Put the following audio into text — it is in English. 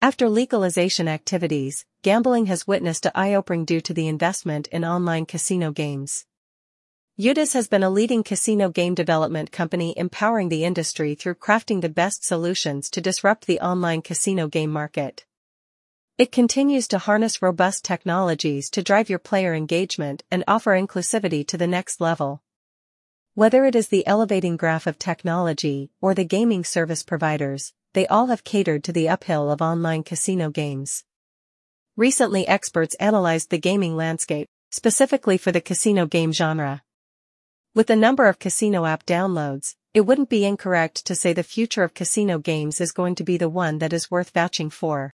After legalization activities, gambling has witnessed a eye-opening due to the investment in online casino games. Yudiz has been a leading casino game development company empowering the industry through crafting the best solutions to disrupt the online casino game market. It continues to harness robust technologies to drive your player engagement and offer inclusivity to the next level. Whether it is the elevating graph of technology or the gaming service providers, they all have catered to the uphill of online casino games. Recently experts analyzed the gaming landscape, specifically for the casino game genre. With the number of casino app downloads, it wouldn't be incorrect to say the future of casino games is going to be the one that is worth vouching for.